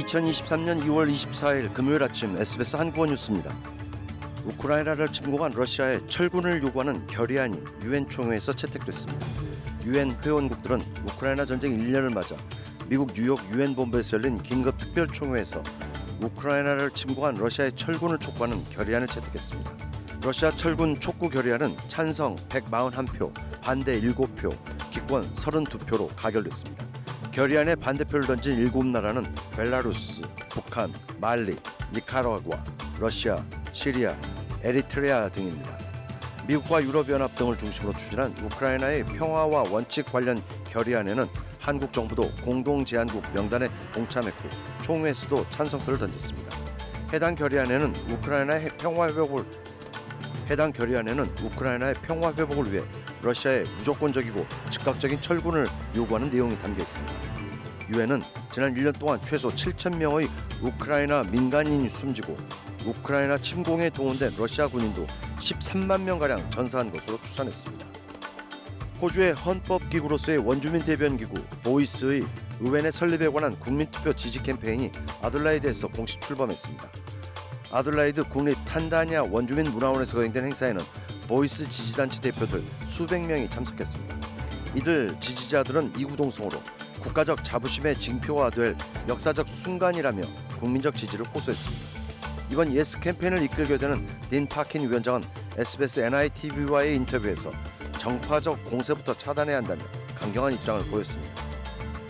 2023년 2월 24일 금요일 아침 SBS 한국어 뉴스입니다. 우크라이나를 침공한 러시아의 철군을 요구하는 결의안이 유엔 총회에서 채택됐습니다. 유엔 회원국들은 우크라이나 전쟁 1년을 맞아 미국 뉴욕 유엔 본부에서 열린 긴급 특별 총회에서 우크라이나를 침공한 러시아의 철군을 촉구하는 결의안을 채택했습니다. 러시아 철군 촉구 결의안은 찬성 141표, 반대 7표, 기권 32표로 가결됐습니다. 결의안에 반대표를 던진 일곱 나라는 벨라루스, 북한, 말리, 니카라과, 러시아, 시리아, 에리트레아 등입니다. 미국과 유럽연합 등을 중심으로 추진한 우크라이나의 평화와 원칙 관련 결의안에는 한국 정부도 공동 제안국 명단에 동참했고 총회에서도 찬성표를 던졌습니다. 해당 결의안에는 우크라이나의 평화 회복을 해당 결의안에는 우크라이나의 평화 회복을 위해 러시아의 무조건적이고 즉각적인 철군을 요구하는 내용이 담겨 있습니다. 유엔은 지난 1년 동안 최소 7천 명의 우크라이나 민간인이 숨지고 우크라이나 침공에 동원된 러시아 군인도 13만 명 가량 전사한 것으로 추산했습니다. 호주의 헌법기구로서의 원주민 대변 기구 보이스의 의회 설립에 관한 국민투표 지지 캠페인이 아들라이드에서 공식 출범했습니다. 아들라이드 국립 탄다니아 원주민 문화원에서 거행된 행사에는 Voice 지지단체 대표들 수백 명이 참석했습니다. 이들 지지자들은 이구동성으로 국가적 자부심의 징표가 될 역사적 순간이라며 국민적 지지를 호소했습니다. 이번 Yes 캠페인을 이끌게 되는 딘 파킨 위원장은 SBS NITV와의 인터뷰에서 정파적 공세부터 차단해야 한다며 강경한 입장을 보였습니다.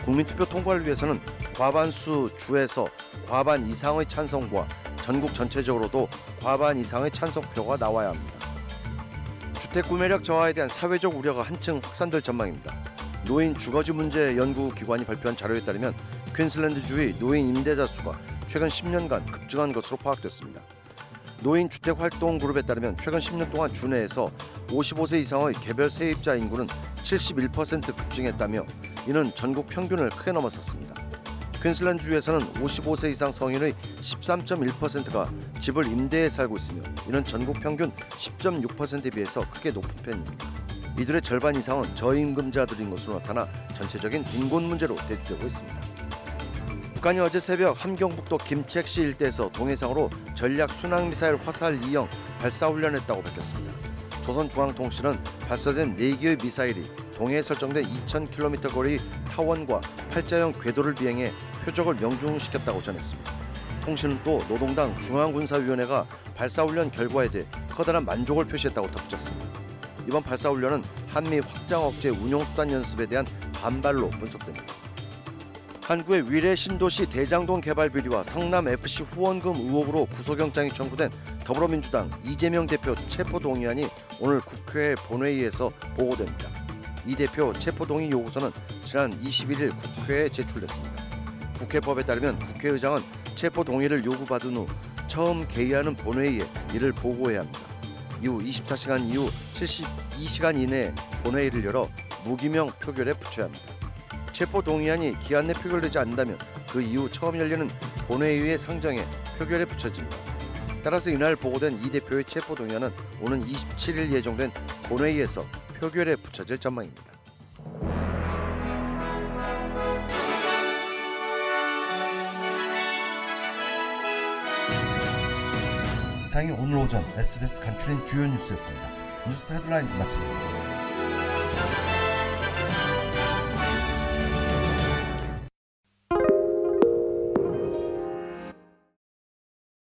국민투표 통과를 위해서는 과반수 주에서 과반 이상의 찬성과 전국 전체적으로도 과반 이상의 찬성표가 나와야 합니다. 주택 구매력 저하에 대한 사회적 우려가 한층 확산될 전망입니다. 노인 주거지 문제 연구 기관이 발표한 자료에 따르면 퀸슬랜드주의 노인 임대자 수가 최근 10년간 급증한 것으로 파악됐습니다. 노인 주택 활동 그룹에 따르면 최근 10년 동안 주내에서 55세 이상의 개별 세입자 인구는 71% 급증했다며 이는 전국 평균을 크게 넘어섰습니다. 퀸슬랜드주에서는 55세 이상 성인의 13.1%가 집을 임대해 살고 있으며 이는 전국 평균 10.6%에 비해서 크게 높은 편입니다. 이들의 절반 이상은 저임금자들인 것으로 나타나 전체적인 빈곤 문제로 대두되고 있습니다. 북한이 어제 새벽 함경북도 김책시 일대에서 동해상으로 전략 순항미사일 화살 2형 발사 훈련했다고 밝혔습니다. 조선중앙통신은 발사된 4개의 미사일이 동해에 설정된 2,000km 거리 타원과 팔자형 궤도를 비행해 표적을 명중시켰다고 전했습니다. 통신은 또 노동당 중앙군사위원회가 발사훈련 결과에 대해 커다란 만족을 표시했다고 덧붙였습니다. 이번 발사훈련은 한미 확장 억제 운용 수단 연습에 대한 반발로 분석됩니다. 한국의 위례 신도시 대장동 개발 비리와 성남 FC 후원금 의혹으로 구속영장이 청구된 더불어민주당 이재명 대표 체포 동의안이 오늘 국회 본회의에서 보고됩니다. 이 대표 체포 동의 요구서는 지난 21일 국회에 제출됐습니다. 국회법에 따르면 국회의장은 체포 동의를 요구받은 후 처음 개의하는 본회의에 이를 보고해야 합니다. 이후 24시간 이후 72시간 이내에 본회의를 열어 무기명 표결에 붙여야 합니다. 체포 동의안이 기한 내 표결되지 않는다면 그 이후 처음 열리는 본회의의 상정에 표결에 붙여집니다. 따라서 이날 보고된 이 대표의 체포 동의안은 오는 27일 예정된 본회의에서 표결에 붙여질 전망입니다. 이상이 오늘 오전 SBS 간추린 주요 뉴스였습니다. 뉴스 헤드라인즈 마칩니다.